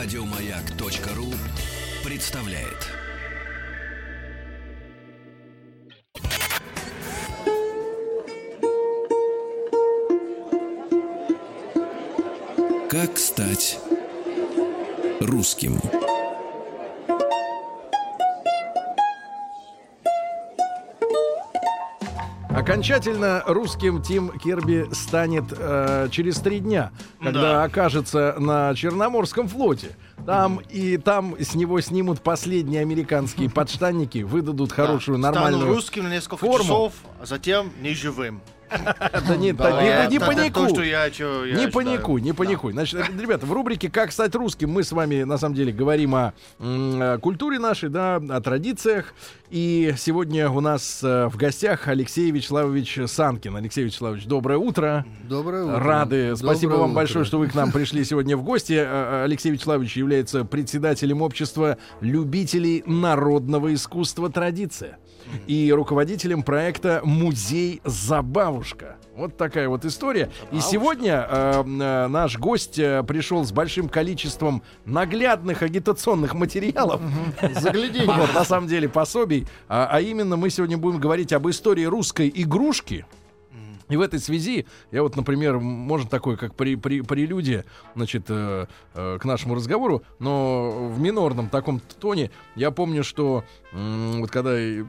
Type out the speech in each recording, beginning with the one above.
Радиомаяк.ру представляет. Как стать русским? Окончательно русским Тим Кирби станет э, через три дня, когда Да. окажется на Черноморском флоте. Там и там с него снимут последние американские подштанники, выдадут хорошую, Да. нормальную. Русским на несколько форму. часов, а затем неживым. Да не, да, не- паникуй. Не паникуй, не паникуй. Значит, ребята, в рубрике «Как стать русским» мы с вами, на самом деле, говорим о, культуре нашей, да, о традициях. И сегодня у нас э, в гостях Алексей Вячеславович Санкин. Алексей Вячеславович, доброе утро. Доброе утро. Рады. Спасибо вам большое, что вы к нам пришли сегодня в гости. Э, Алексей Вячеславович является председателем общества любителей народного искусства «Традиция» и руководителем проекта «Музей Забавушка». Вот такая вот история. И сегодня э, э, наш гость э, пришел с большим количеством наглядных агитационных материалов. Загляденье. Вот, на самом деле пособий. А, а именно мы сегодня будем говорить об истории русской игрушки. И в этой связи, я вот, например, можно такое, как при, при, прелюдия, значит, э, э, к нашему разговору, но в минорном таком тоне, я помню, что м, вот когда э,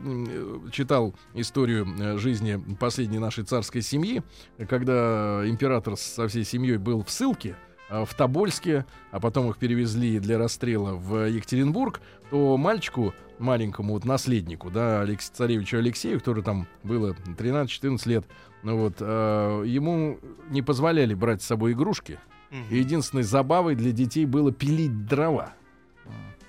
читал историю э, жизни последней нашей царской семьи, когда император со всей семьей был в ссылке, э, в Тобольске, а потом их перевезли для расстрела в Екатеринбург, то мальчику, маленькому вот наследнику, да, Алекс, царевичу Алексею, который там было 13-14 лет, ну вот, э, ему не позволяли брать с собой игрушки. Мгм. И единственной забавой для детей было пилить дрова.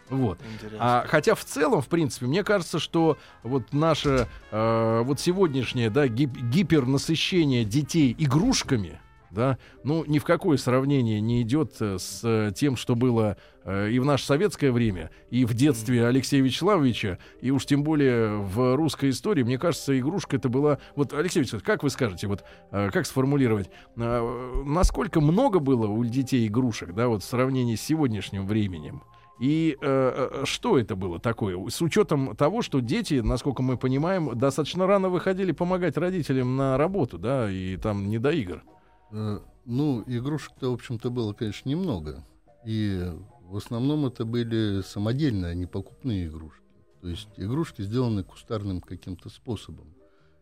Вот. Интересно. А, хотя в целом, в принципе, мне кажется, что вот наше э, вот сегодняшнее да, гип- гипернасыщение детей игрушками, да, ну ни в какое сравнение не идет э, с э, тем, что было э, и в наше советское время, и в детстве Алексея Вячеславовича, и уж тем более в русской истории. Мне кажется, игрушка это была. Вот Алексей Вячеславович, как вы скажете, вот как сформулировать, насколько много было у детей игрушек, да, вот в сравнении с сегодняшним временем? И э, э, что это было такое? С учетом того, что дети, насколько мы понимаем, достаточно рано выходили помогать родителям на работу, да, и там не до игр. Э, Ну, игрушек-то, в общем-то, было, конечно, немного. И в основном это были самодельные, а не покупные игрушки. То есть игрушки, сделанные кустарным каким-то способом.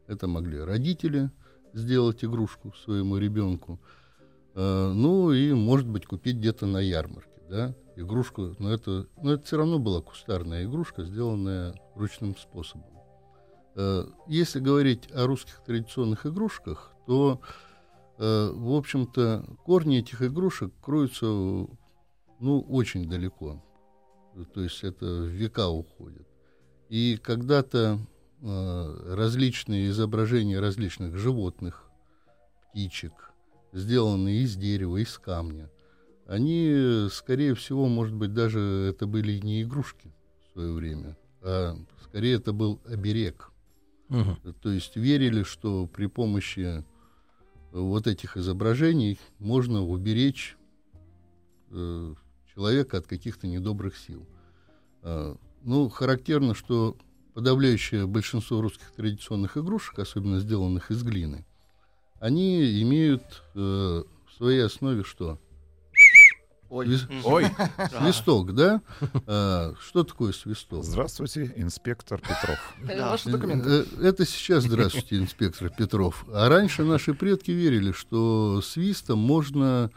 Это могли родители сделать игрушку своему ребенку. Э, Ну и, может быть, купить где-то на ярмарке, да, игрушку. Но это, но это все равно была кустарная игрушка, сделанная ручным способом. Э, Если говорить о русских традиционных игрушках, то Э, в общем-то, корни этих игрушек кроются, ну, очень далеко. То есть это в века уходит. И когда-то э, различные изображения различных животных, птичек, сделанные из дерева, из камня, они, скорее всего, может быть, даже это были не игрушки в свое время, а скорее это был оберег. То есть верили, что при помощи вот этих изображений можно уберечь э, человека от каких-то недобрых сил. А, ну, характерно, что подавляющее большинство русских традиционных игрушек, особенно сделанных из глины, они имеют э, в своей основе что? Ой. Ой, Свисток, да? А, что такое свисток? Здравствуйте, инспектор Петров. Да. Э, Это сейчас, здравствуйте, инспектор Петров. А раньше наши предки верили, что свистом можно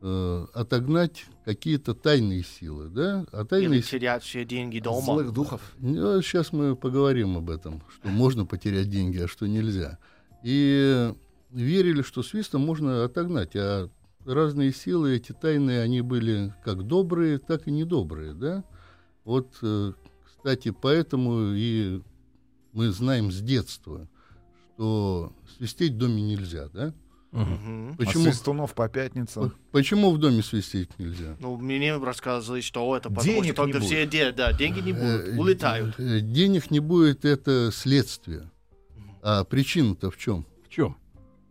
э, отогнать какие-то тайные силы, да? А Или тайные силы... терять все деньги дома. Злых духов. сейчас мы поговорим об этом, что можно потерять деньги, а что нельзя. И верили, что свистом можно отогнать, а разные силы, эти тайные, они были как добрые, так и недобрые, да? Вот, э, кстати, поэтому и мы знаем с детства, что свистеть в доме нельзя, да? Мгм. Почему, А свистунов по пятницам. почему в доме свистеть нельзя? Ну, мне рассказывали, что это потому Денег что не тогда будет. все де- да, деньги не будут, Э, улетают. э, Денег не будет, это следствие. А причина-то в чем? в чем?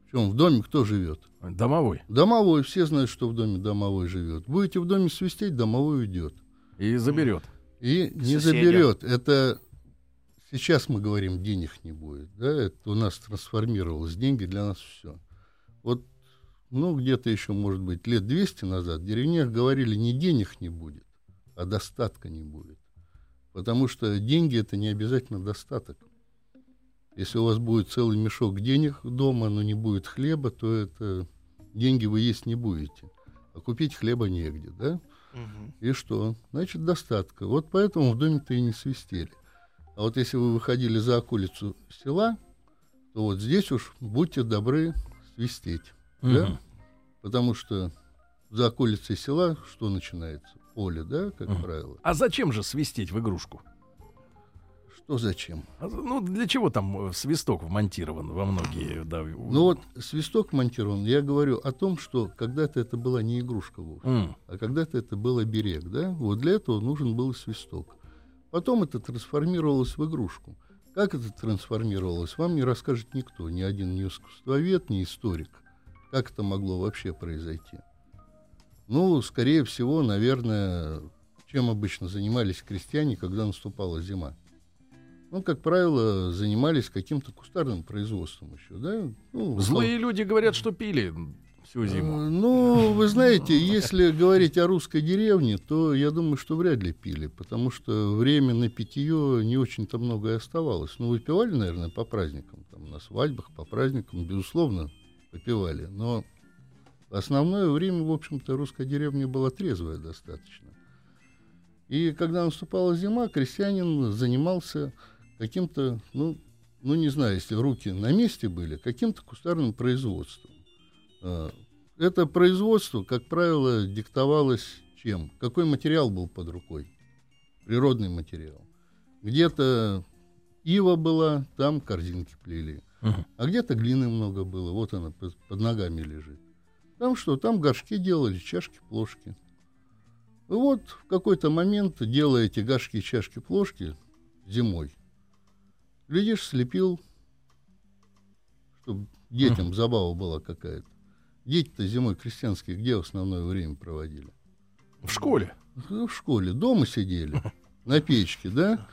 В чем? В доме кто живет? Домовой. Домовой, все знают, что в доме домовой живет. Будете в доме свистеть, домовой уйдет. И заберет. И не Соседи. заберет. Это сейчас мы говорим, денег не будет. Да? Это у нас трансформировалось. Деньги для нас все. Вот, ну, где-то еще, может быть, лет 200 назад в деревнях говорили, не денег не будет, а достатка не будет. Потому что деньги это не обязательно достаток. Если у вас будет целый мешок денег дома, но не будет хлеба, то это деньги вы есть не будете. А купить хлеба негде, да? Мгм. И что? Значит, достатка. Вот поэтому в доме-то и не свистели. А вот если вы выходили за околицу села, то вот здесь уж будьте добры свистеть. Да? Мгм. Потому что за околицей села что начинается? Поле, да, как Мгм. правило. А зачем же свистеть в игрушку? Что зачем? А, Ну, для чего там э, свисток вмонтирован во многие... Да, Ну вот свисток монтирован, я говорю о том, что когда-то это была не игрушка вовсе. М. а когда-то это был оберег, да? Вот для этого нужен был свисток. Потом это трансформировалось в игрушку. Как это трансформировалось, вам не расскажет никто, ни один ни искусствовед, ни историк. Как это могло вообще произойти? Ну, скорее всего, наверное, чем обычно занимались крестьяне, когда наступала зима. Ну, как правило, занимались каким-то кустарным производством еще, да? Ну, Злые люди говорят, что пили всю зиму. Э, Ну, вы знаете, если говорить о русской деревне, то я думаю, что вряд ли пили, потому что время на питье не очень-то много и оставалось. Ну, выпивали, наверное, по праздникам, там, на свадьбах, по праздникам, безусловно, выпивали. Но основное время, в общем-то, русская деревня была трезвая достаточно. И когда наступала зима, крестьянин занимался каким-то, ну, ну, не знаю, если руки на месте были, каким-то кустарным производством. А, Это производство, как правило, диктовалось чем? Какой материал был под рукой? Природный материал. Где-то ива была, там корзинки плели. А где-то глины много было, вот она под, под ногами лежит. Там что? Там горшки делали, чашки, плошки. И вот в какой-то момент, делая эти горшки, чашки, плошки зимой, глядишь, слепил, чтобы детям забава была какая-то. Дети-то зимой крестьянские где в основное время проводили? В школе. Ну, В школе. Дома сидели, на печке, да?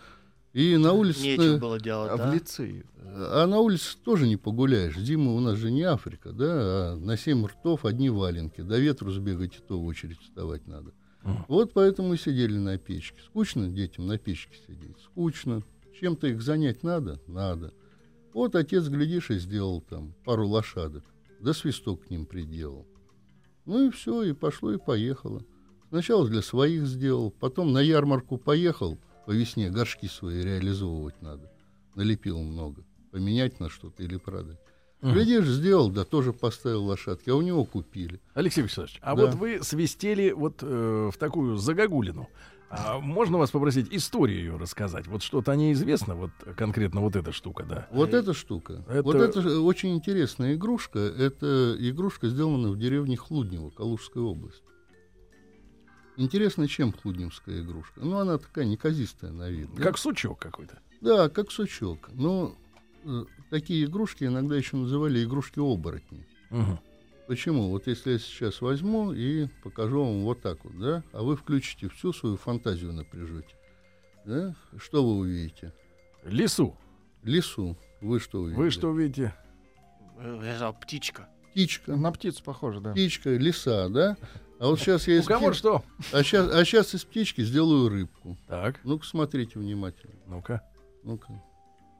И на улице... Нечего было делать, А да? в лицее? А на улице тоже не погуляешь. Зима у нас же не Африка, да? А на семь ртов одни валенки. До ветру сбегать и то в очередь вставать надо. Вот поэтому и сидели на печке. Скучно детям на печке сидеть? Скучно. Чем-то их занять надо? Надо. Вот отец, глядишь, и сделал там пару лошадок. Да свисток к ним приделал. Ну и все, и пошло, и поехало. Сначала для своих сделал, потом на ярмарку поехал, по весне горшки свои реализовывать надо. Налепил много. Поменять на что-то или продать. Мгм. Глядишь, сделал, да тоже поставил лошадки, а у него купили. Алексей Вячеславович, а Да. вот вы свистели вот э, в такую загогулину. А можно вас попросить историю ее рассказать? Вот что-то о ней известно, вот конкретно вот эта штука, да. Вот эта штука. Это- Вот это очень интересная игрушка. Это игрушка, сделана в деревне Хлуднево, Калужская область. Интересно, чем хлудневская игрушка? Ну, она такая неказистая на вид. да? Как сучок какой-то. Да, как сучок. Но э, такие игрушки иногда еще называли игрушки-оборотни. Мгм. Почему? Вот если я сейчас возьму и покажу вам вот так вот, да, а вы включите всю свою фантазию напряжете, да, что вы увидите? Лису. Лису. Вы что увидите? Вы что видите? Э, Я сказал, птичка. Птичка. На птицу похоже, да. Птичка, лиса, да? А вот сейчас я У из кого птиц- что? а сейчас, а щас из птички сделаю рыбку. Так, Ну-ка, смотрите внимательно. ну-ка. Ну-ка.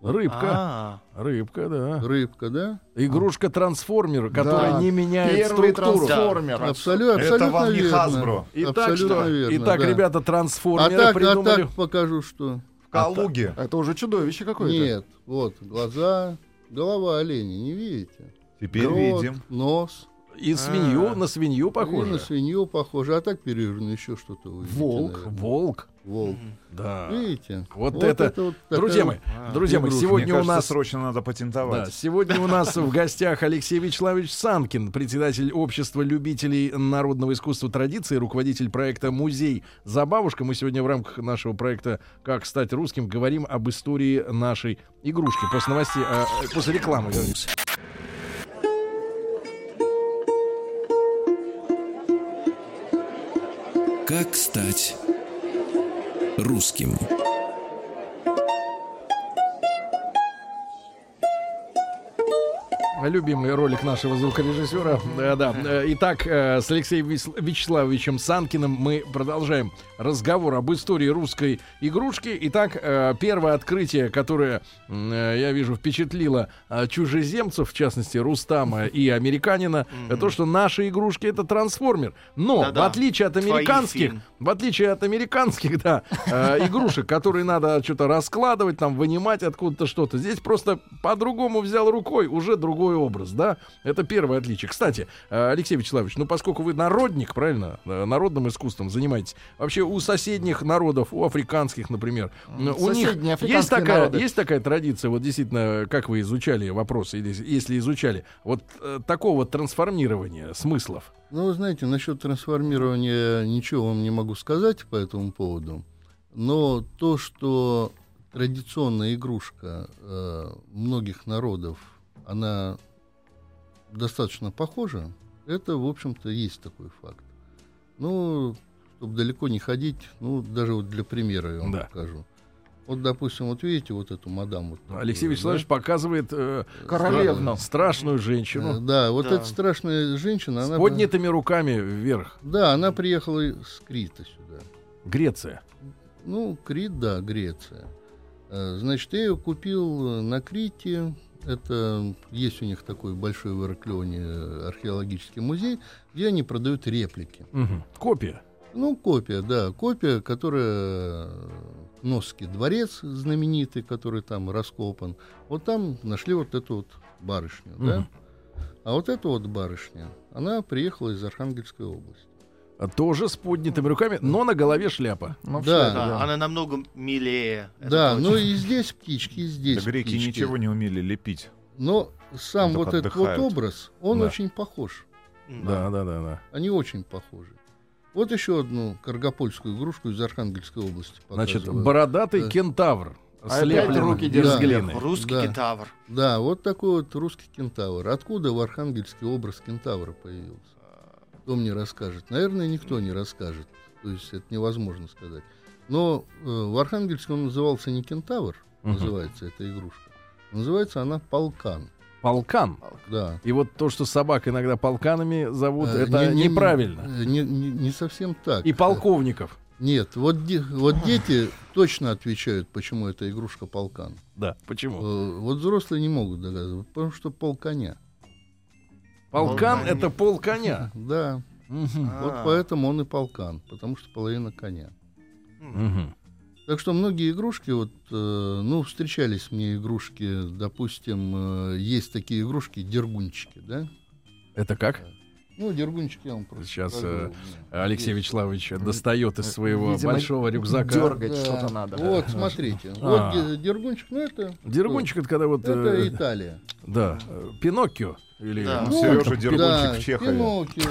Рыбка. А, Рыбка, да. Рыбка, да? Игрушка-трансформер, которая Да. не меняет Первый структуру. трансформер. Абсолютно, Это абсолютно вам не. Hasbro. Итак, Абсолютно что? верно, Итак, да. ребята, А трансформеры так, а придумали. так покажу, что. В Калуге. Это уже чудовище какое-то. Нет, вот, глаза, голова оленя, не видите? Теперь Рот, видим. нос. И свинью, А. на свинью И похоже. на свинью похоже. А так пережно еще что-то увидите. Волк. наверное. Волк. Волк. Да. Видите? Вот это- вот такая Друзья мои, А. друзья мои, сегодня Мне у кажется, нас срочно надо Да, патентовать. сегодня у нас в гостях Алексей Вячеславович Санкин, председатель общества любителей народного искусства традиции, руководитель проекта «Музей Забавушка». Мы сегодня в рамках нашего проекта «Как стать русским» говорим об истории нашей игрушки. После новостей, а, э, после рекламы вернемся. Как стать русским? Любимый ролик нашего звукорежиссера. Да, да. Итак, э, с Алексеем Вячеславовичем Санкиным мы продолжаем разговор об истории русской игрушки. Итак, э, первое открытие, которое, э, я вижу, впечатлило чужеземцев, в частности, Рустама и американина, то, что наши игрушки — это трансформер. Но, Да-да. в отличие от американских, в отличие от американских, да, игрушек, которые надо что-то раскладывать, там, вынимать откуда-то что-то, здесь просто по-другому взял рукой, уже другой образ, да? Это первое отличие. Кстати, э, Алексей Вячеславович, ну, поскольку вы народник, правильно, э, народным искусством занимаетесь, вообще у соседних народов, у африканских, например, у них есть такая, народы. есть такая традиция, вот действительно, как вы изучали вопросы, или если изучали, вот э, такого трансформирования смыслов. Ну, вы знаете, насчет трансформирования ничего вам не могу сказать по этому поводу. Но то, что традиционная игрушка э, многих народов, она достаточно похожа, это, в общем-то, есть такой факт. Ну, чтобы далеко не ходить, ну, даже вот для примера я вам Да. покажу. Вот, допустим, вот видите вот эту мадам. Вот такую, Алексей да? Вячеславович показывает э, Королевну. стра- страшную Э, женщину Да, вот Да. эта страшная женщина, с она... поднятыми руками вверх. Да, она приехала с Крита сюда. Греция. Ну, Крит, да, Греция. Э, Значит, я ее купил на Крите. Это есть у них такой большой в Ираклионе археологический музей, где они продают реплики. Мгм. Копия. Ну, копия, да, копия, которая э, Носский дворец знаменитый, который там раскопан. Вот там нашли вот эту вот барышню, да. Мгм. А вот эта вот барышня, она приехала из Архангельской области. А Тоже с поднятыми руками, но на голове шляпа. Ну, Да. всё, Да, она намного милее. да, ну и здесь птички, и здесь Да греки птички. ничего не умели лепить. Но сам вот этот вот отдыхают. образ, он Да. очень похож. Да, да, да, да. Они очень похожи. Вот еще одну каргопольскую игрушку из Архангельской области Значит, показываю. бородатый Да. кентавр. Опять слепленный руки из держит. глины. Русский Да. кентавр. Да, вот такой вот русский кентавр. Откуда в Архангельске образ кентавра появился? Кто мне расскажет? Наверное, никто не расскажет. То есть это невозможно сказать. Но э, в Архангельске он назывался не кентавр, Мгм. называется эта игрушка. Называется она полкан. Полкан. Да. И вот то, что собак иногда полканами зовут, Э, это не- не- неправильно. э, Не, не- не совсем так. И полковников. Нет, вот, де- вот дети точно отвечают, почему эта игрушка полкан. Да, почему? Э, Вот взрослые не могут догадываться, потому что полконя. Полкан это пол коня. Да, Мгм. А. вот поэтому он и полкан, потому что половина коня. Так что многие игрушки, вот, э, ну, встречались мне игрушки, допустим, э, есть такие игрушки, дергунчики, да? Это как? Ну, дергунчики я вам просто Сейчас, э, Алексей есть. Вячеславович достает из своего Видимо, большого рюкзака. дергать Да. что-то надо. Вот, смотрите. А. Вот де- дергунчик, ну, это... Дергунчик это когда вот... Это э, Италия. Да, э, Пиноккио. Или Да. Ну, Сережа Дергунчик да, в Чехове. Пиноккио.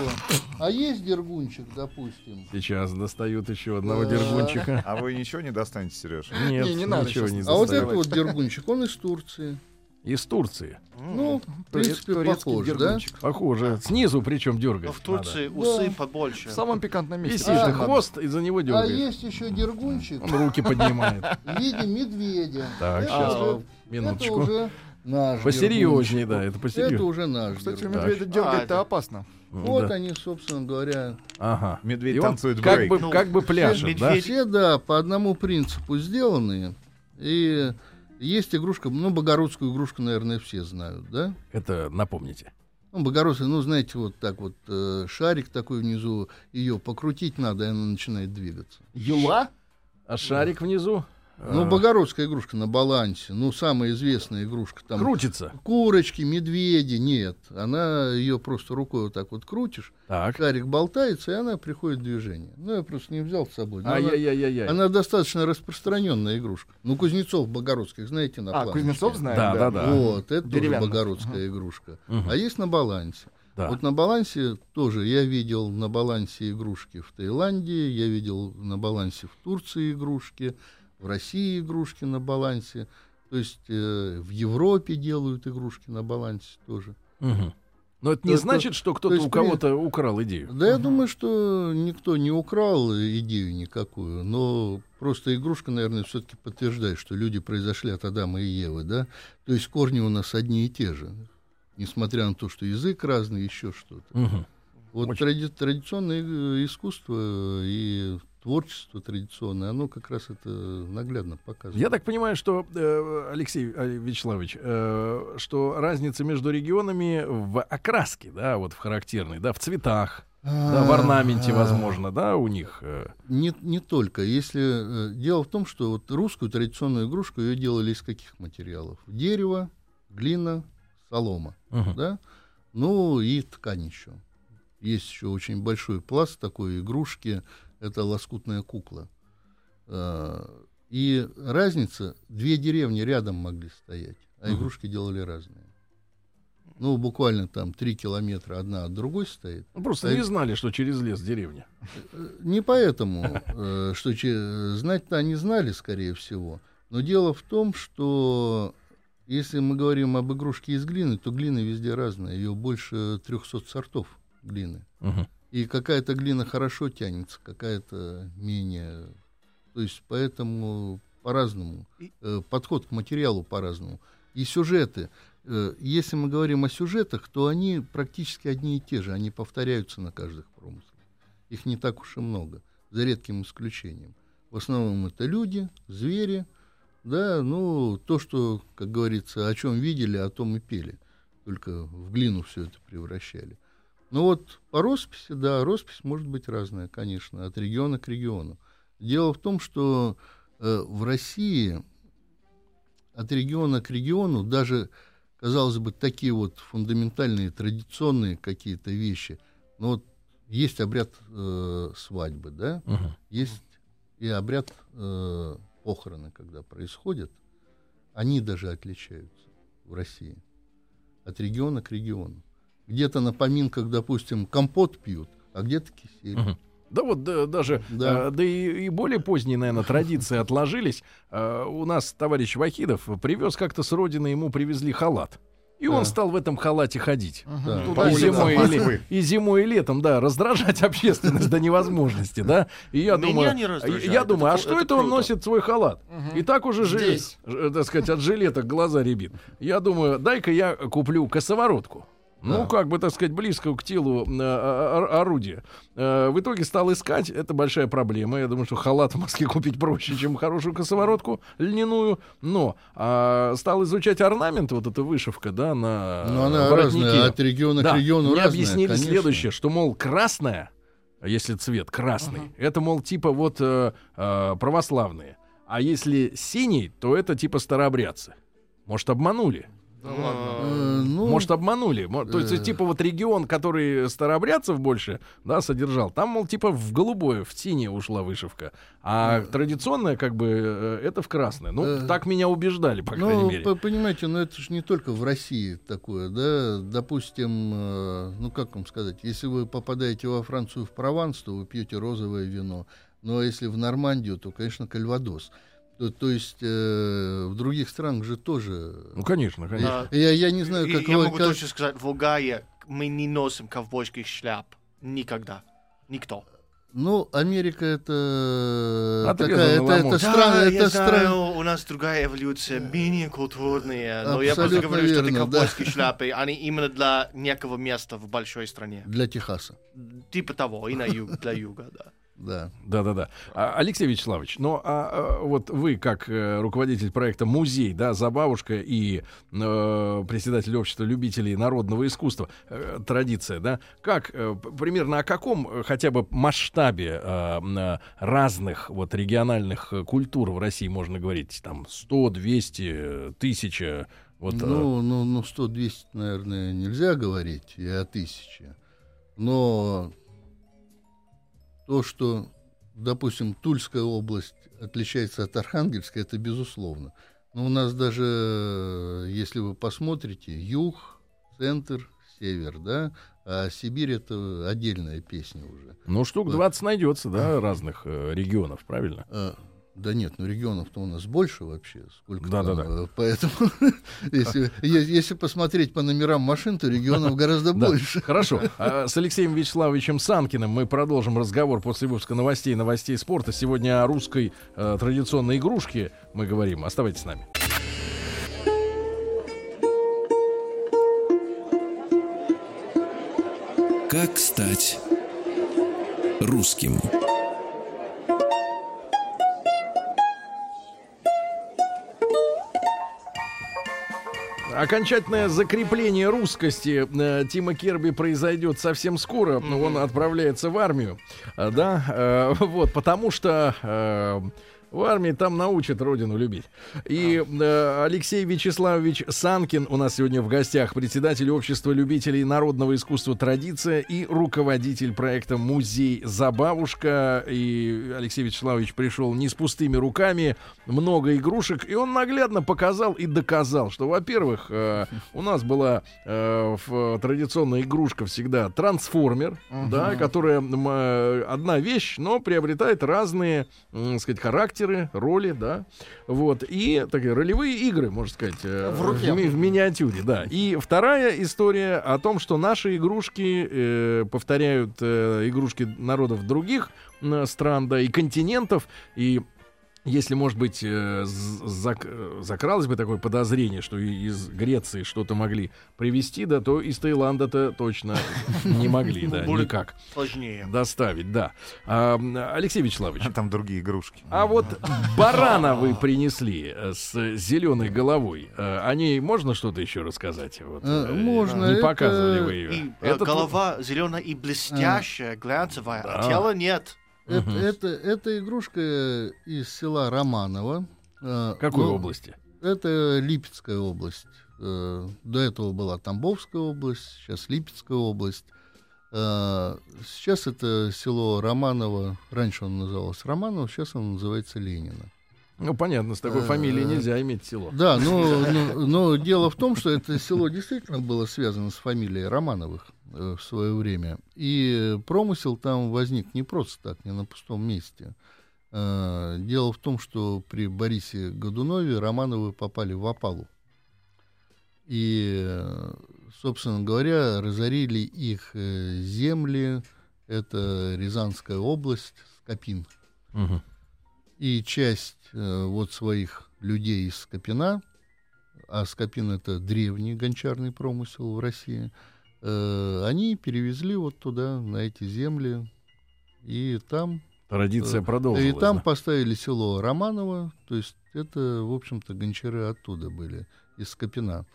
А есть дергунчик, допустим. сейчас достают еще одного Да. дергунчика. А вы ничего не достанете, Сереж? Нет, Не, не надо ничего не А вот этот вот дергунчик, он из Турции. Из Турции. Ну, в принципе, турецкий похож, да? Похоже. Снизу причем дергать. Но в Турции надо. усы Да. побольше. В самом пикантном месте. Висит А, хвост, и за него А дергаешь. есть еще дергунчик Он руки поднимает. в виде медведя. Так, это, сейчас, уже, минуточку. Это наш Посерьезнее, да, это Это посерьезнее. уже наш Кстати, медведя дергать-то это- опасно. Вот Да. они, собственно говоря. Ага. Медведь танцует как бы, Ну, как бы пляшет, да? медведь- Все, да, по одному принципу сделаны. И есть игрушка, ну, богородскую игрушку, наверное, все знают, да? Это напомните. Ну, богородская, ну, знаете, вот так вот э, шарик такой внизу, ее покрутить надо, и она начинает двигаться. Юла? А шарик внизу? Ну, а, богородская игрушка на балансе, ну, самая известная игрушка. Там крутится. курочки, медведи, нет. Она ее просто рукой вот так вот крутишь, Так. шарик болтается, и она приходит в движение. Ну, я просто не взял с собой. но она, Ай-яй-яй-яй. она достаточно распространенная игрушка. Ну, Кузнецов Богородских, знаете, на А, планочке? Кузнецов знает. Да, да, да. Вот, это тоже богородская игрушка. Мгм. А есть на балансе. Да. Вот на балансе тоже я видел на балансе игрушки в Таиланде, я видел на балансе в Турции игрушки, в России игрушки на балансе. То есть э, в Европе делают игрушки на балансе тоже. Мгм. Но это не То- значит, что кто-то у кого-то украл идею. Да я думаю, что никто не украл идею никакую, но просто игрушка, наверное, все-таки подтверждает, что люди произошли от Адама и Евы, да? То есть корни у нас одни и те же, несмотря на то, что язык разный, еще что-то. Мгм. Вот Очень. тради- традиционное э, искусство и творчество традиционное, оно как раз это наглядно показывает. Я так понимаю, что, э, Алексей э, Вячеславович, э, что разница между регионами в окраске, да, вот в характерной, да, в цветах, да, в орнаменте, А, возможно, да, у них. Не, не только. Если дело в том, что вот русскую традиционную игрушку ее делали из каких материалов? Дерево, глина, солома, Мгм. да? Ну и ткань еще. Есть еще очень большой пласт такой игрушки. Это лоскутная кукла. Э, И разница: две деревни рядом могли стоять, а игрушки делали разные. Ну, буквально там три километра одна от другой стоит. Ну, Просто А не знали, что через лес деревня. Э, Не поэтому, э, что знать-то они знали, скорее всего. Но дело в том, что если мы говорим об игрушке из глины, то глина везде разная. Ее больше 300 сортов глины. Мгм. И какая-то глина хорошо тянется, какая-то менее. То есть поэтому по-разному. Э, Подход к материалу по-разному. И сюжеты. Э, Если мы говорим о сюжетах, то они практически одни и те же. Они повторяются на каждых промыслах. Их не так уж и много, за редким исключением. В основном это люди, звери, да, ну, то, что, как говорится, о чем видели, о том и пели. Только в глину все это превращали. Ну вот по росписи, да, роспись может быть разная, конечно, от региона к региону. Дело в том, что э, в России от региона к региону даже, казалось бы, такие вот фундаментальные, традиционные какие-то вещи. Но вот есть обряд э, свадьбы, да, Мгм. есть и обряд э, похороны, когда происходят, они даже отличаются в России от региона к региону. Где-то на поминках, допустим, компот пьют, а где-то кисель. Мгм. Да вот да, даже, Да. э, да и, и более поздние, наверное, традиции отложились. Э, у нас товарищ Вахидов привез как-то с родины, ему привезли халат. И он Да. стал в этом халате ходить. Да. И, зимой, и, ле- и зимой, и летом, да, раздражать общественность до невозможности, да. И я Меня думаю, я думаю, а что это, это он носит свой халат? И так уже ж- так сказать, от жилета глаза ребит. Я думаю, дай-ка я куплю косоворотку. Ну, Да. как бы, так сказать, близко к телу э, о- о- орудия. Э, в итоге стал искать. Это большая проблема. Я думаю, что халат в Москве купить проще, чем хорошую косоворотку льняную. Но а, стал изучать орнамент, вот эта вышивка, да, на Но она воротнике. разная, от региона Да, к региону мне разная, объяснили конечно. следующее, что, мол, красная, если цвет красный, это, мол, типа вот э, э, православные. А если синий, то это типа старообрядцы. Может, обманули? Да ладно. Э, ну, Может, обманули. То есть, э. типа, вот регион, который старообрядцев больше, да, содержал, там, мол, типа, в голубое, в синее ушла вышивка. А традиционная, как бы, э, это в красное. Ну, Э. так меня убеждали, по крайней ну, мере. по- понимаете, но это же не только в России такое, да, допустим, э, ну как вам сказать, если вы попадаете во Францию в Прованс, то вы пьете розовое вино, ну а если в Нормандию, то, конечно, кальвадос. То, то есть э, в других странах же тоже. Ну, конечно, конечно. Да. Я, я не знаю, И как я вы- могу как- точно сказать, в Угае мы не носим ковбойских шляп. Никогда. Никто. Ну, Америка это Отрезанный такая, это, это страна, да, я это знаю, страна. у нас другая эволюция, менее культурная. Но я просто Абсолютно говорю, что это верно, да. ковбойские шляпы, они именно для некого места в большой стране. Для Техаса, Типа того, и на юг, для юга, да. Да. Да-да-да. А, Алексей Вячеславович, ну а, а, вот вы как э, руководитель проекта «Музей», да, «Забавушка» и э, председатель общества любителей народного искусства, э, традиция, да, как, э, примерно о каком э, хотя бы масштабе э, м, разных вот региональных э, культур в России можно говорить? Там 100, 200, 1000, вот... э, Ну, ну, ну 100-200, наверное, нельзя говорить и о тысяче. Но то, что, допустим, Тульская область отличается от Архангельской, это безусловно. Но у нас даже, если вы посмотрите, юг, центр, север, да, а Сибирь это отдельная песня уже. ну, штук 20 найдется, да, разных э, регионов, правильно? Да нет, ну регионов-то у нас больше вообще. Сколько Да, там, да, да. э, Поэтому, если, если посмотреть по номерам машин, то регионов гораздо больше. Хорошо. А, С Алексеем Вячеславовичем Санкиным мы продолжим разговор после выпуска новостей, новостей спорта. Сегодня о русской э, традиционной игрушке мы говорим. Оставайтесь с нами. Как стать русским? Окончательное закрепление русскости э, Тима Керби произойдет совсем скоро. Он отправляется в армию. А, Да, э, вот, потому что э, в армии там научат родину любить. И э, Алексей Вячеславович Санкин у нас сегодня в гостях, председатель общества любителей народного искусства «Традиция» и руководитель проекта «Музей Забавушка». И Алексей Вячеславович пришел не с пустыми руками, много игрушек, и он наглядно показал и доказал, что, во-первых, э, у нас была э, в- традиционная игрушка всегда трансформер, да, которая э, одна вещь, но приобретает разные, м, сказать, характеры, роли, да, вот, и такие ролевые игры, можно сказать, э, В руке. ми- в миниатюре, да. И вторая история о том, что наши игрушки э, повторяют э, игрушки народов других м, стран, да, и континентов, и если, может быть, э, зак- э, закралось бы такое подозрение, что и из Греции что-то могли привезти, да, то из Таиланда-то точно не могли, да, Будет никак Сложнее. доставить, да. А, Алексей Вячеславович, А там другие игрушки. а вот барана вы принесли э, с зеленой головой. О ней можно что-то еще рассказать? Вот, можно, Не показывали вы И ее. э, голова зеленая и блестящая, глянцевая, Да. а тела нет. Это, Мгм. это, это игрушка из села Романово. Э, Какой ну, области? Это Липецкая область. Э, До этого была Тамбовская область, сейчас Липецкая область. Э, Сейчас это село Романово. Раньше он назывался Романово, сейчас он называется Ленина. Ну, понятно, с такой э, фамилией нельзя иметь село. Да, но, но, но дело в том, что это село действительно было связано с фамилией Романовых э, в свое время. И промысел там возник не просто так, не на пустом месте. Э, Дело в том, что при Борисе Годунове Романовы попали в опалу. И, э, собственно говоря, разорили их э, земли. Это Рязанская область, Скопин Мгм. И часть э, вот своих людей из Скопина, а Скопин это древний гончарный промысел в России, э, они перевезли вот туда, на эти земли, и там, Традиция э, продолжилась. и там да. поставили село Романово, то есть это, в общем-то, гончары оттуда были, из Скопина.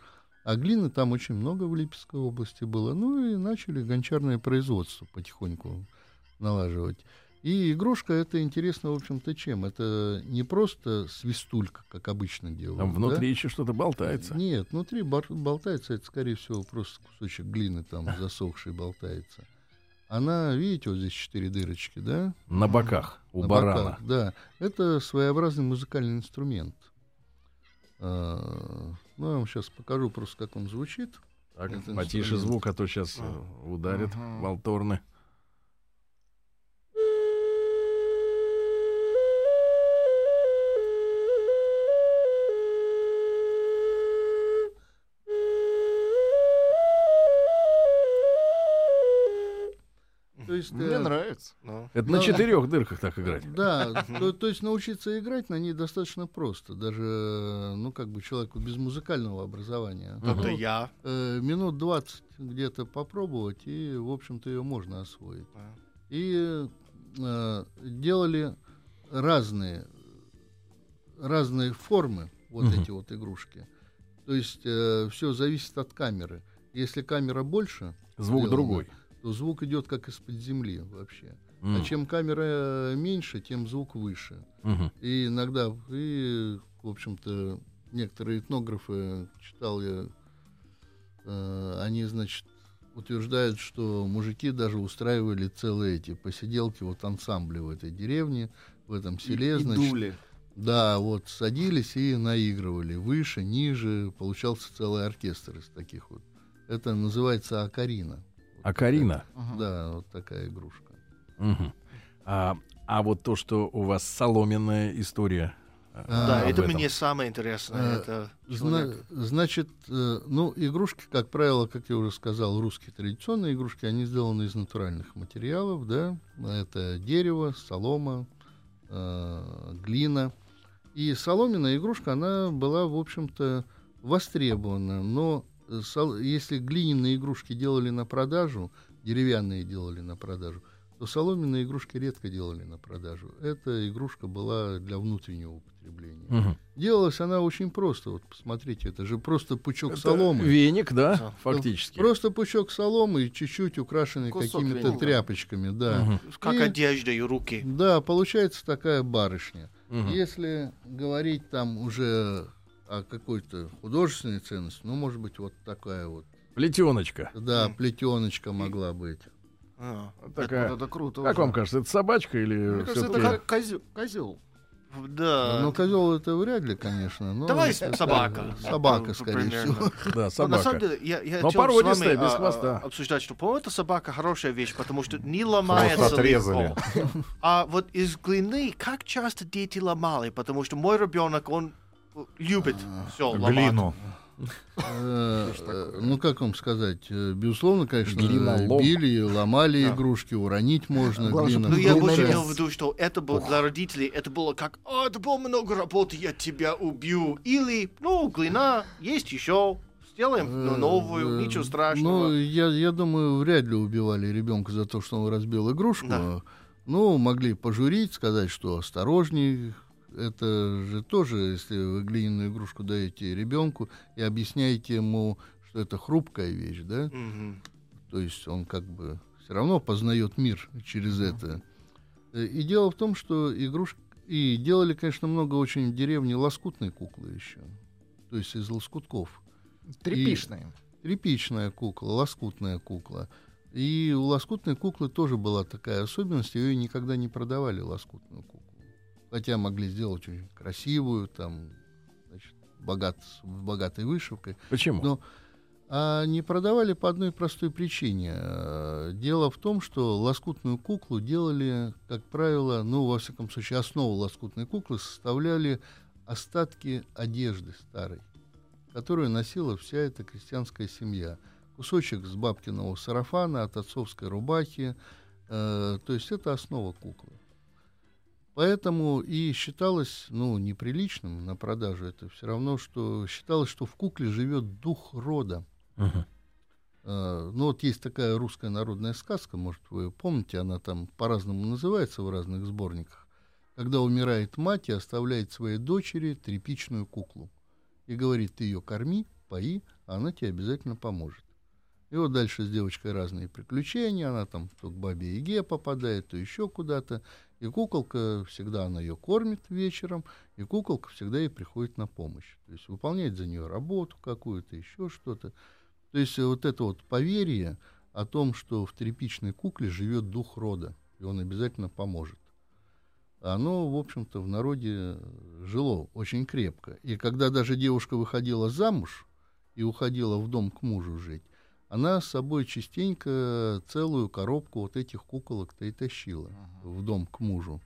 А глины там очень много в Липецкой области было. Ну и начали гончарное производство потихоньку налаживать. И игрушка это интересно, в общем-то, чем? Это не просто свистулька, как обычно делают. Там да? внутри еще что-то болтается. Нет, внутри бар- болтается, это, скорее всего, просто кусочек глины там засохший болтается. Она, видите, вот здесь четыре дырочки, да? На боках у На барана. боках, да. Это своеобразный музыкальный инструмент. А, Ну, я вам сейчас покажу просто, как он звучит. Так, потише звук, а то сейчас ударит Мгм. волторны. Есть, Мне э, нравится. Ну, Это на Да. четырех дырках так играть. Да, то, то есть научиться играть на ней достаточно просто. Даже, ну, как бы человеку без музыкального образования. это Ну, я. э, минут 20 где-то попробовать, и, в общем-то, ее можно освоить. Да. И э, делали разные, разные формы, вот Мгм. эти вот игрушки. То есть все зависит от камеры. Если камера больше, Звук сделана, другой. То звук идет как из-под земли вообще. М. А чем камера меньше, тем звук выше. Мгм. И иногда, и, в общем-то, некоторые этнографы, читал я, э, они, значит, утверждают, что мужики даже устраивали целые эти посиделки, вот ансамбли в этой деревне, в этом селе, И значит. дули. Да, вот садились и наигрывали. Выше, ниже, получался целый оркестр из таких вот. Это называется акарина. А Карина? Да, вот такая игрушка. Мгм. А А вот то, что у вас соломенная история. э, Да, это этом. мне самое интересное. Э, Это Зна- значит, э, ну, игрушки, как правило, как я уже сказал, русские традиционные игрушки, они сделаны из натуральных материалов, да, это дерево, солома, э, глина. И соломенная игрушка, она была, в общем-то, востребована, но если глиняные игрушки делали на продажу, деревянные делали на продажу, то соломенные игрушки редко делали на продажу. Эта игрушка была для внутреннего употребления. Мгм. Делалась она очень просто. Вот посмотрите, это же просто пучок Это соломы. Веник, да, Да. фактически. Просто пучок соломы и чуть-чуть украшенный какими-то веника. тряпочками, да. Мгм. Как и- одежда и руки. Да, получается такая барышня. Мгм. Если говорить там уже о какой-то художественной ценности, ну, может быть, вот такая вот, Плетеночка. да, плетеночка могла быть. А, Вот Вот такая. это круто. Как уже. вам кажется, это собачка или Мне кажется, это козел. козел. Да. Ну, козел это вряд ли, конечно. Но Давай это- собака. Собака, Ну, скорее примерно. всего. Да, Но собака. На самом деле, я, я Но породистая, вами, без а, хвоста. а, обсуждать, что, по-моему, это собака хорошая вещь, потому что не ломается отрезали. легко. А вот из глины, как часто дети ломали? Потому что мой ребенок, он любит все ломать. Глину. Э, э, Ну, как вам сказать? э, Безусловно, конечно, били, ломали игрушки, уронить можно. Ну, я больше имел в виду, что это было для родителей, это было как, «А, это было много работы, я тебя убью. Или, ну, глина, есть еще, сделаем новую, ничего страшного. Ну, я, я думаю, вряд ли убивали ребенка за то, что он разбил игрушку. Да. Ну, могли пожурить, сказать, что осторожней. Это же тоже, если вы глиняную игрушку даете ребенку и объясняете ему, что это хрупкая вещь, да, Мгм. то есть он как бы все равно познает мир через это. Э, И дело в том, что игрушки... И делали, конечно, много очень в деревне лоскутной куклы еще. То есть из лоскутков. Трепишные. Тряпичная кукла, лоскутная кукла. И у лоскутной куклы тоже была такая особенность, ее никогда не продавали, лоскутную куклу. Хотя могли сделать очень красивую, там, значит, богат, с богатой вышивкой. Почему? Но а не продавали по одной простой причине. Э, Дело в том, что лоскутную куклу делали, как правило, ну, во всяком случае, основу лоскутной куклы составляли остатки одежды старой, которую носила вся эта крестьянская семья. Кусочек с бабкиного сарафана, от отцовской рубахи. э, то есть это основа куклы. Поэтому и считалось, ну, неприличным на продажу это все равно, что считалось, что в кукле живет дух рода. Э, ну, вот есть такая русская народная сказка, может, вы помните, она там по-разному называется в разных сборниках. Когда умирает мать и оставляет своей дочери тряпичную куклу. И говорит, ты ее корми, пои, а она тебе обязательно поможет. И вот дальше с девочкой разные приключения, она там то к бабе Яге попадает, то еще куда-то. И куколка всегда она ее кормит вечером, и куколка всегда ей приходит на помощь. То есть выполняет за нее работу какую-то, еще что-то. То есть вот это вот поверье о том, что в тряпичной кукле живет дух рода, и он обязательно поможет. Оно, в общем-то, в народе жило очень крепко. И когда даже девушка выходила замуж и уходила в дом к мужу жить, она с собой частенько целую коробку вот этих куколок-то и тащила в дом к мужу.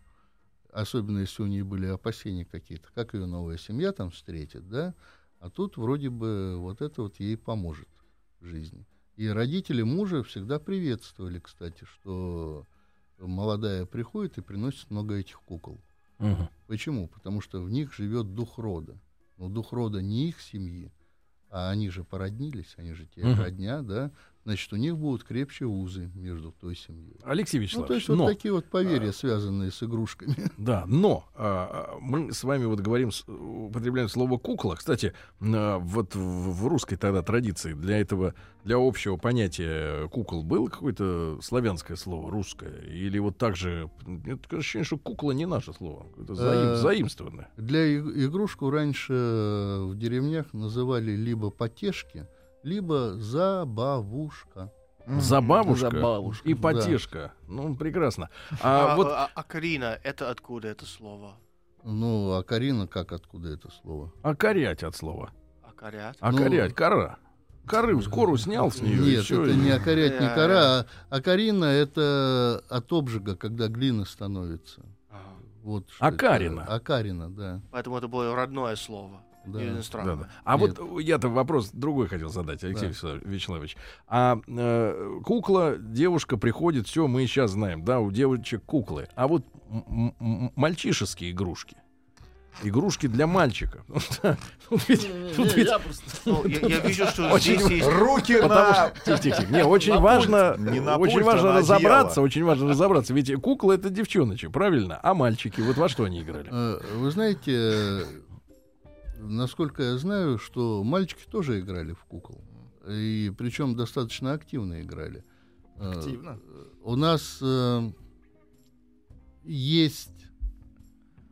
Особенно если у нее были опасения какие-то, как ее новая семья там встретит, да? А тут вроде бы вот это вот ей поможет в жизни. И родители мужа всегда приветствовали, кстати, что молодая приходит и приносит много этих кукол. Мгм. Почему? Потому что в них живет дух рода. Но дух рода не их семьи, а они же породнились, они же те родня, да, значит, у них будут крепче узы между той семьей. Алексей Ну, Вячеславович, то есть но, вот такие вот поверья, связанные с игрушками. да, но а, а, мы с вами вот говорим, употребляем слово кукла. Кстати, а, вот в, в русской тогда традиции для этого, для общего понятия кукол было какое-то славянское слово, русское? Или вот так же, это ощущение, что кукла не наше слово, это заим- Э, заимствованное. Для игрушку раньше э, в деревнях называли либо потешки, либо забавушка. М, Забавушка Забавушка. и да. потешка. Ну, прекрасно. А, А, вот а- а Карина, это откуда это слово? Ну, а Карина как откуда это слово? окорять от слова. Акарят? Ну, Окорять, кора. коры, кору снял с нее. Нет, это не окорять, не кора, а окарина это от обжига, когда глина становится. Вот. Акарина. Акарина, да. Поэтому это было родное слово. Да. Или Да, да. А Нет. вот я-то вопрос другой хотел задать, Алексей Да. Вячеслав- Вячеславович. А э, кукла, девушка приходит, все, мы сейчас знаем, да, у девочек куклы. А вот мальчишеские игрушки. Игрушки для мальчика. Ведь- ведь- Ну, я, я вижу, что Очень здесь есть... Руки Потому на... что, тихо, тихо, тихо. Не, очень На важно, пульт. Не на очень пульт, а важно на разобраться, одеяло. очень важно разобраться. Ведь кукла это девчоночек, правильно? А мальчики, вот во что они играли? Э, Вы знаете, э, насколько я знаю, что мальчики тоже играли в кукол. И причем достаточно активно играли. Э, Активно. У нас э, есть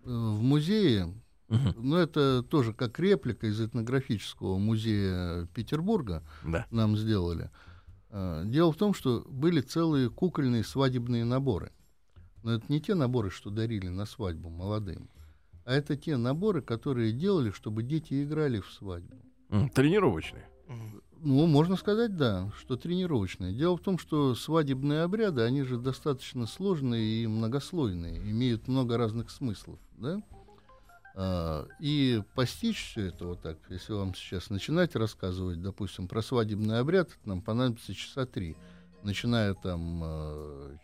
э, в музее, Мгм. но это тоже как реплика из этнографического музея Петербурга Да. нам сделали. Э, Дело в том, что были целые кукольные свадебные наборы. Но это не те наборы, что дарили на свадьбу молодым, а это те наборы, которые делали, чтобы дети играли в свадьбу. Тренировочные. Ну, можно сказать, да, что тренировочные. Дело в том, что свадебные обряды, они же достаточно сложные и многослойные, имеют много разных смыслов, да? А, И постичь все это вот так, если вам сейчас начинать рассказывать, допустим, про свадебный обряд, нам понадобится часа три, начиная там э,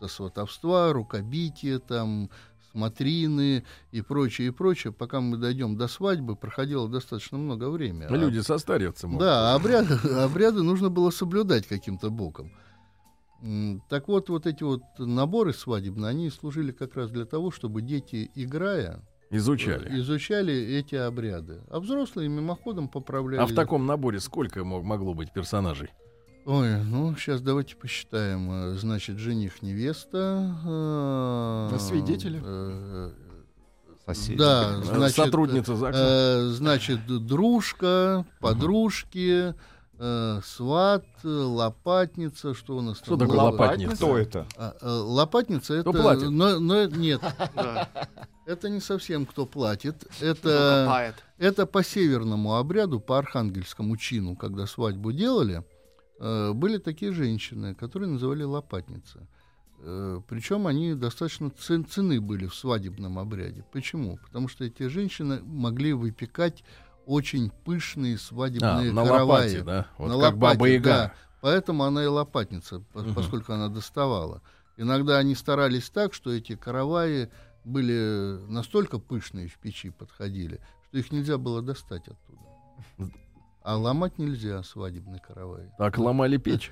со сватовства, рукобития, там, смотрины и прочее, и прочее, пока мы дойдем до свадьбы, проходило достаточно много времени. А- Люди состарятся могут. да, обряды, обряды нужно было соблюдать каким-то боком. Так вот, вот эти вот наборы свадебные, они служили как раз для того, чтобы дети, играя, Изучали. э, изучали эти обряды. А взрослые мимоходом поправляли. А в таком наборе сколько мог- могло быть персонажей? Ой, ну, сейчас давайте посчитаем. Э, Значит, жених, невеста. э, свидетели? э, Соседи. Да, значит, Сотрудница ЗАГСа. Э, значит, дружка, подружки, э, сват, лопатница, что у нас Что там такое было? лопатница? Кто это? А, э, лопатница Кто это, платит? но, но нет, это не совсем кто платит, Кто это это по северному обряду, по архангельскому чину, когда свадьбу делали, были такие женщины, которые называли лопатницы. Э, Причем они достаточно цен- цены были в свадебном обряде. Почему? Потому что эти женщины могли выпекать очень пышные А, свадебные на караваи. лопате, да? Вот На как лопате, Баба Яга. да. Поэтому она и лопатница, Мгм. поскольку она доставала. Иногда они старались так, что эти караваи были настолько пышные в печи подходили, что их нельзя было достать оттуда. А ломать нельзя свадебный каравай. Так ломали печь.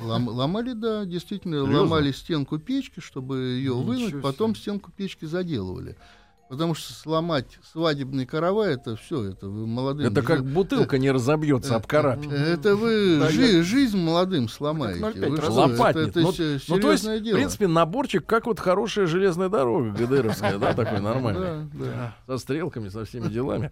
Лом- ломали, да, действительно, Серьезно? ломали стенку печки, чтобы ее Ничего вынуть, себе. потом стенку печки заделывали. Потому что сломать свадебный каравай, это все, это вы молодым... Это как бутылка не разобьется об карабь. это вы жи- жизнь молодым сломаете. 0,5 Вы что, Лопатник. Это, это Ну, се- Ну, то есть, серьезное в дело. принципе, наборчик, как вот хорошая железная дорога ГДРовская, да, такой нормальный. Со стрелками, со всеми делами.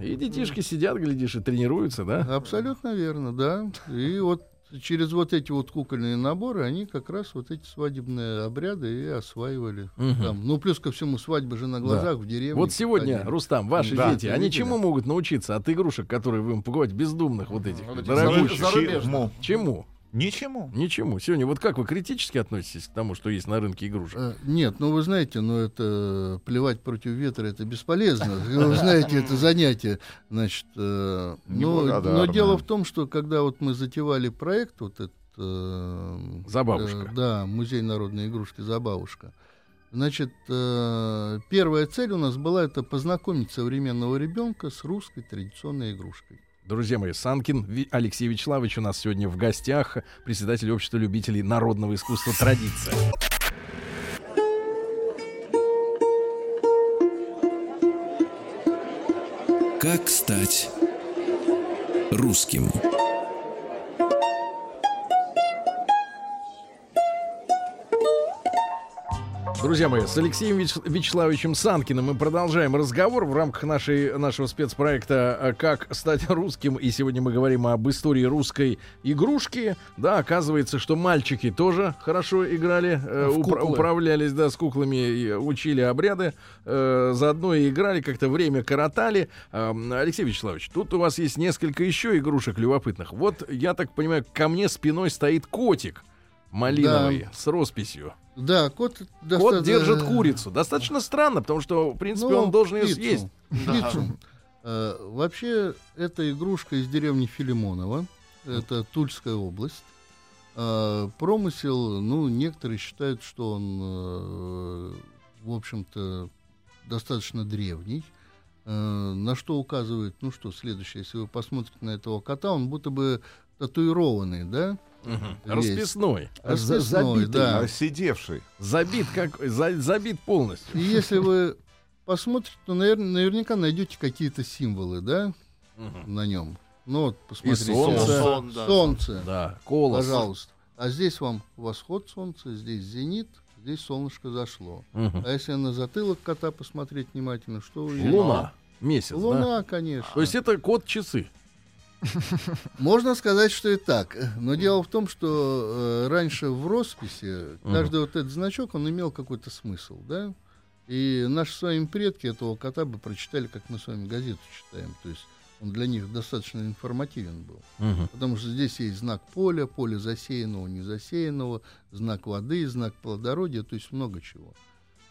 И детишки сидят, глядишь, и тренируются, да? Абсолютно верно, да. И вот через вот эти вот кукольные наборы они как раз вот эти свадебные обряды и осваивали. Мгм. Там. Ну, плюс ко всему, свадьбы же на глазах в деревне. Вот сегодня, проходили. Рустам, ваши Да. дети, они Видели? чему могут научиться от игрушек, которые вы им покупаете, бездумных вот этих, Вот этих дорогущих? Чему? Чему? Ничему. Ничему. Сегодня вот как вы критически относитесь к тому, что есть на рынке игрушек? Э, Нет, ну вы знаете, ну это плевать против ветра это бесполезно. Вы знаете, это занятие. Значит, э, но, но дело в том, что когда вот мы затевали проект, вот этот э, Забавушка. э, да, музей народной игрушки Забавушка. Значит, э, первая цель у нас была это познакомить современного ребенка с русской традиционной игрушкой. Друзья мои, Санкин Алексей Вячеславович у нас сегодня в гостях, председатель общества любителей народного искусства «Традиция». Как стать русским? Друзья мои, с Алексеем Вяч- Вячеславовичем Санкиным мы продолжаем разговор в рамках нашей, нашего спецпроекта э, «Как стать русским». И сегодня мы говорим об истории русской игрушки. Да, оказывается, что мальчики тоже хорошо играли, э, куклы. управлялись да, с куклами, и учили обряды, э, заодно и играли, как-то время коротали. Э, Алексей Вячеславович, тут у вас есть несколько еще игрушек любопытных. Вот, я так понимаю, ко мне спиной стоит котик малиновый с росписью. Да, кот... Кот доста- держит э, курицу. Достаточно странно, потому что, в принципе, ну, он должен ее съесть. Птицу. Э, Вообще, это игрушка из деревни Филимонова. Это Тульская область. Э, Промысел, ну, некоторые считают, что он, э, в общем-то, достаточно древний. На что указывает, ну что, следующее, если вы посмотрите на этого кота, он будто бы татуированный, да? Весь. Расписной. Расписной, забитый, да. А сидевший. Забит, как, за- забит полностью. И если вы посмотрите, то навер- наверняка найдете какие-то символы, да, на нем. Ну вот, посмотрите. солнце. Сон, да. Солнце, Да, колос. пожалуйста. А здесь вам восход солнца, здесь зенит, здесь солнышко зашло. Мгм. А если на затылок кота посмотреть внимательно, что вы? Луна. Месяц, да? Луна, конечно. То есть это кот-часы. Можно сказать, что и так. Но дело в том, что э, раньше в росписи каждый вот этот значок, он имел какой-то смысл, да? И наши с вами предки этого кота бы прочитали, как мы с вами газету читаем. То есть он для них достаточно информативен был. Мгм. Потому что здесь есть знак поля, поле засеянного, не засеянного, знак воды, знак плодородия, то есть много чего.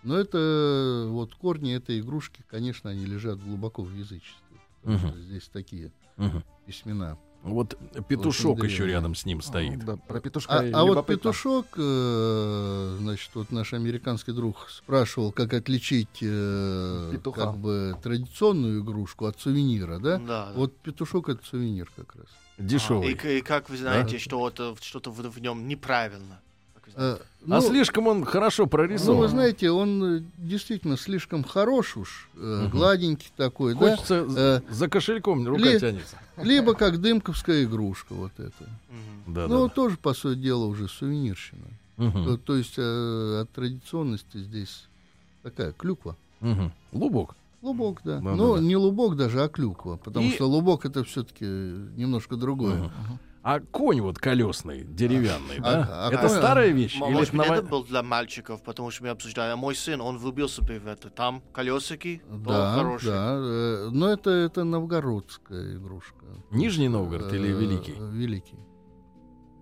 Но это вот корни этой игрушки, конечно, они лежат глубоко в язычестве. Потому что здесь такие Мгм. Письмена. Вот петушок Очень еще рядом с ним стоит. Да, про петушка А, а вот петушок, э, значит, вот наш американский друг спрашивал, как отличить э, Петуха. как бы традиционную игрушку от сувенира, да? Да, да. Вот петушок это сувенир как раз. Дешевый. И, к- и как вы знаете, что это, что-то в, в нем неправильно? Знаете? Э, а ну, слишком он хорошо Ну, прорисован. вы знаете, он э, действительно слишком хорош уж, Мгм. гладенький такой, да? Хочется Э, за кошельком рука ли- тянется. Либо как дымковская игрушка вот эта. Мгм. Да, ну, да, тоже, по сути дела, уже сувенирщина. да. Мгм. То, то есть э, от традиционности здесь такая клюква. Мгм. Лубок. Лубок, да. Да, ну, да, да. не лубок даже, а клюква. Потому И- что лубок это все-таки немножко другое. Мгм. А конь вот колесный, деревянный, А- да? а это старая вещь? Может это быть, нова- это был для мальчиков, потому что мы обсуждали. А мой сын, он влюбился бы в это. Там колесики, Да, да. э, но это, это новгородская игрушка. Нижний Новгород или Э, Великий? Великий.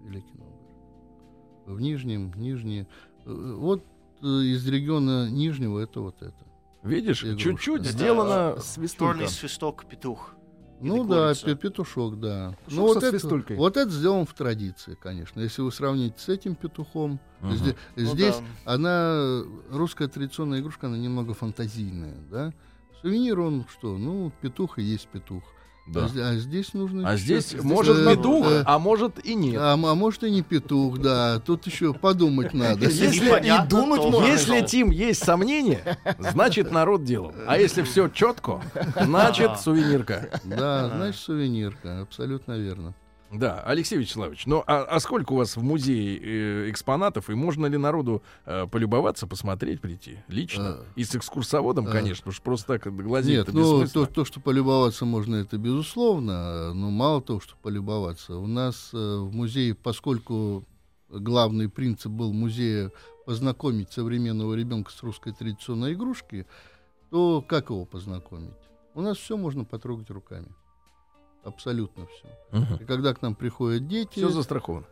Великий Новгород. В Нижнем, Нижний. э, Вот из региона Нижнего это вот это. Видишь, чуть-чуть сделано... Свистулька. Черный свисток, петух. Ну да, пе- петушок, да. Петушок ну, вот, это, вот это сделано в традиции, конечно. Если вы сравните с этим петухом, Мгм. зде- Ну здесь да. она, русская традиционная игрушка, она немного фантазийная, да. Сувенир он что? Ну, петух и есть петух. Да. А, зде- а здесь нужно... А здесь может э, петух, э, а может и нет. а, а может и не петух, да. Тут еще подумать надо. Если и дунуть то можно. Если. Тим, есть сомнения, значит, народ делал. А если все четко, значит, сувенирка. Да, значит, сувенирка. Абсолютно верно. Да, Алексей Вячеславович, ну а, а сколько у вас в музее э, экспонатов, и можно ли народу э, полюбоваться, посмотреть, прийти лично? Э, И с экскурсоводом, э, конечно, потому что просто так глазеть Нет, ну то, то, что полюбоваться можно, это безусловно. Но мало того, что полюбоваться. У нас э, в музее, поскольку главный принцип был музея познакомить современного ребенка с русской традиционной игрушкой, то как его познакомить? У нас все можно потрогать руками. Абсолютно все. Мгм. И когда к нам приходят дети, Все застраховано.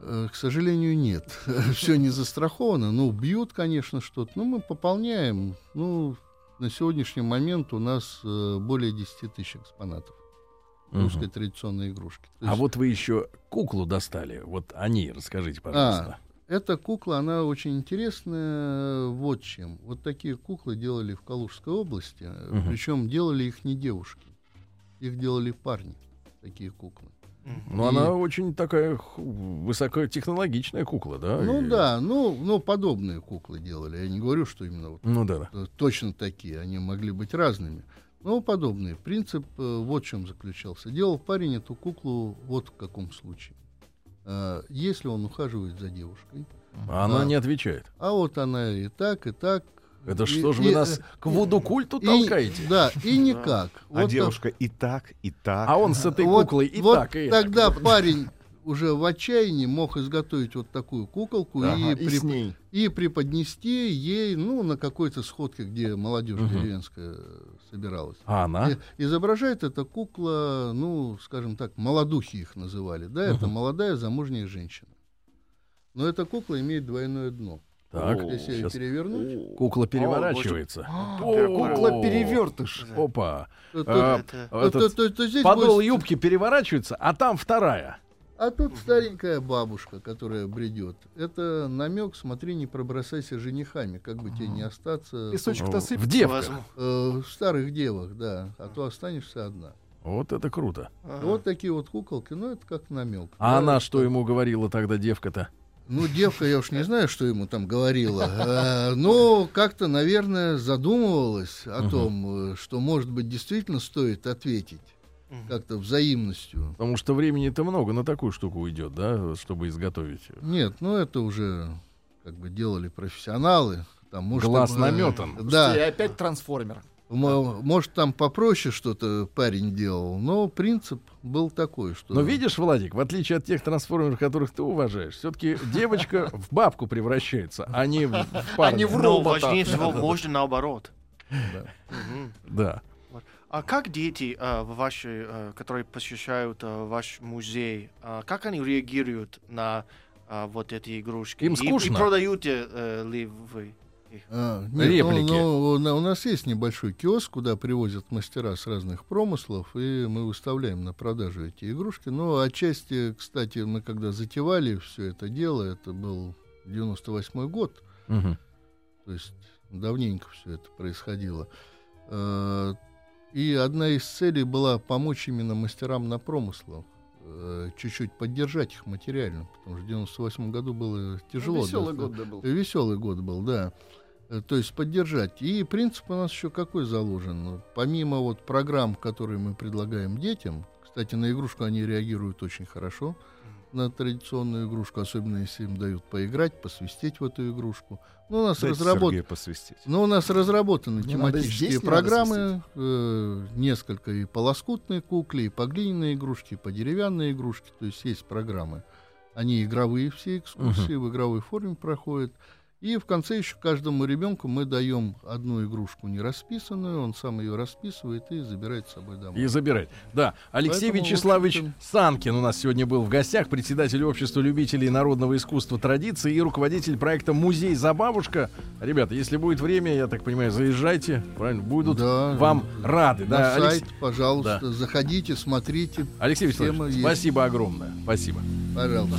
Э, К сожалению, нет. Все не застраховано. Ну, бьют, конечно, что-то. Ну, мы пополняем. Ну, на сегодняшний момент у нас э, более 10 тысяч экспонатов русской традиционной игрушки. То А есть вот вы еще куклу достали. Вот о ней расскажите, пожалуйста. Эта кукла, она очень интересная вот чем. Вот такие куклы делали в Калужской области. Мгм. Причем делали их не девушки. Их делали парни, такие куклы. Ну, И- она очень такая высокотехнологичная кукла, да? Ну И- да, ну, ну подобные куклы делали. Я не говорю, что именно вот Ну да, точно такие, они могли быть разными. Но подобные. Принцип э, вот в чем заключался. Делал парень эту куклу вот в каком случае. Э, Если он ухаживает за девушкой, А она Да. не отвечает. А вот она и так, и так. Это И- что ж и, вы э, нас к вуду-культу и- толкаете? Да, и никак. А Вот так- девушка и так, и так. А он с этой вот- куклой и вот так, и тогда парень уже в отчаянии мог изготовить вот такую куколку Ага, и, и при- ней. и преподнести ей, ну, на какой-то сходке, где молодежь Мгм. деревенская собиралась. А она? И- изображает эта кукла, ну, скажем так, молодухи их называли, да, это Мгм. молодая замужняя женщина. Но эта кукла имеет двойное дно. Так, ее сейчас перевернуть, кукла переворачивается. Кукла перевертыш. Опа. то, то- А, этот то- то здесь Подол юбки переворачивается, а там вторая. А тут старенькая бабушка, которая бредет. Это намек, смотри, не пробросайся женихами, как бы тебе не остаться Песочек-то В сыпется. девках. Э, в старых девах, да, а то останешься одна. Вот это круто. Ага. Вот такие вот куколки, ну это как намек. А Да, она что ему говорила тогда, девка-то? Ну, девка, я уж не знаю, что ему там говорила. Э, Но как-то, наверное, задумывалась о том, э, что, может быть, действительно стоит ответить как-то взаимностью. Потому что времени-то много на такую штуку уйдет, да, чтобы изготовить. Нет, ну это уже как бы делали профессионалы. Там, может, Глаз там, э, наметан. Да, И опять трансформер. Мо- Может, там попроще что-то парень делал, но принцип был такой, что... Но видишь, Владик, в отличие от тех трансформеров, которых ты уважаешь, все-таки девочка в бабку превращается, а не в парня. не в Но робота. важнее всего, можно наоборот. Да. А как дети, э, ваши, э, которые посещают э, ваш музей, э, как они реагируют на э, вот эти игрушки? Им И- скучно? И, продаете э, ли вы? А, нет, ну, Реплики. ну, у на- у нас есть небольшой киоск, куда привозят мастера с разных промыслов, и мы выставляем на продажу эти игрушки. Но отчасти, кстати, мы когда затевали все это дело, это был 98 год, Мгм. то есть давненько все это происходило. Э, И одна из целей была помочь именно мастерам на промыслах, чуть-чуть поддержать их материально, потому что в 98 году было тяжело. Веселый да, год да был. Веселый год был, да. Э, То есть поддержать. И принцип у нас еще какой заложен? Ну, Помимо вот программ, которые мы предлагаем детям, кстати, на игрушку они реагируют очень хорошо, на традиционную игрушку, особенно если им дают поиграть, посвистеть в эту игрушку. Ну, у нас разработ- посвистеть. ну, у нас разработаны Не надо тематические программы, э, несколько и по лоскутной кукле, и по глиняной игрушке, и по деревянной игрушке, то есть есть программы. Они игровые все экскурсии, в игровой форме проходят. И в конце еще каждому ребенку мы даем одну игрушку не расписанную, он сам ее расписывает и забирает с собой домой. И забирать. Да, Алексей Поэтому, Вячеславович Санкин у нас сегодня был в гостях, председатель общества любителей народного искусства традиции и руководитель проекта «Музей за бабушка». Ребята, если будет время, я так понимаю, заезжайте, правильно, будут Да, вам рады. На Да, сайт, Алекс- пожалуйста, Да. заходите, смотрите, Алексей Вячеславович, есть. спасибо огромное. Спасибо. пожалуйста.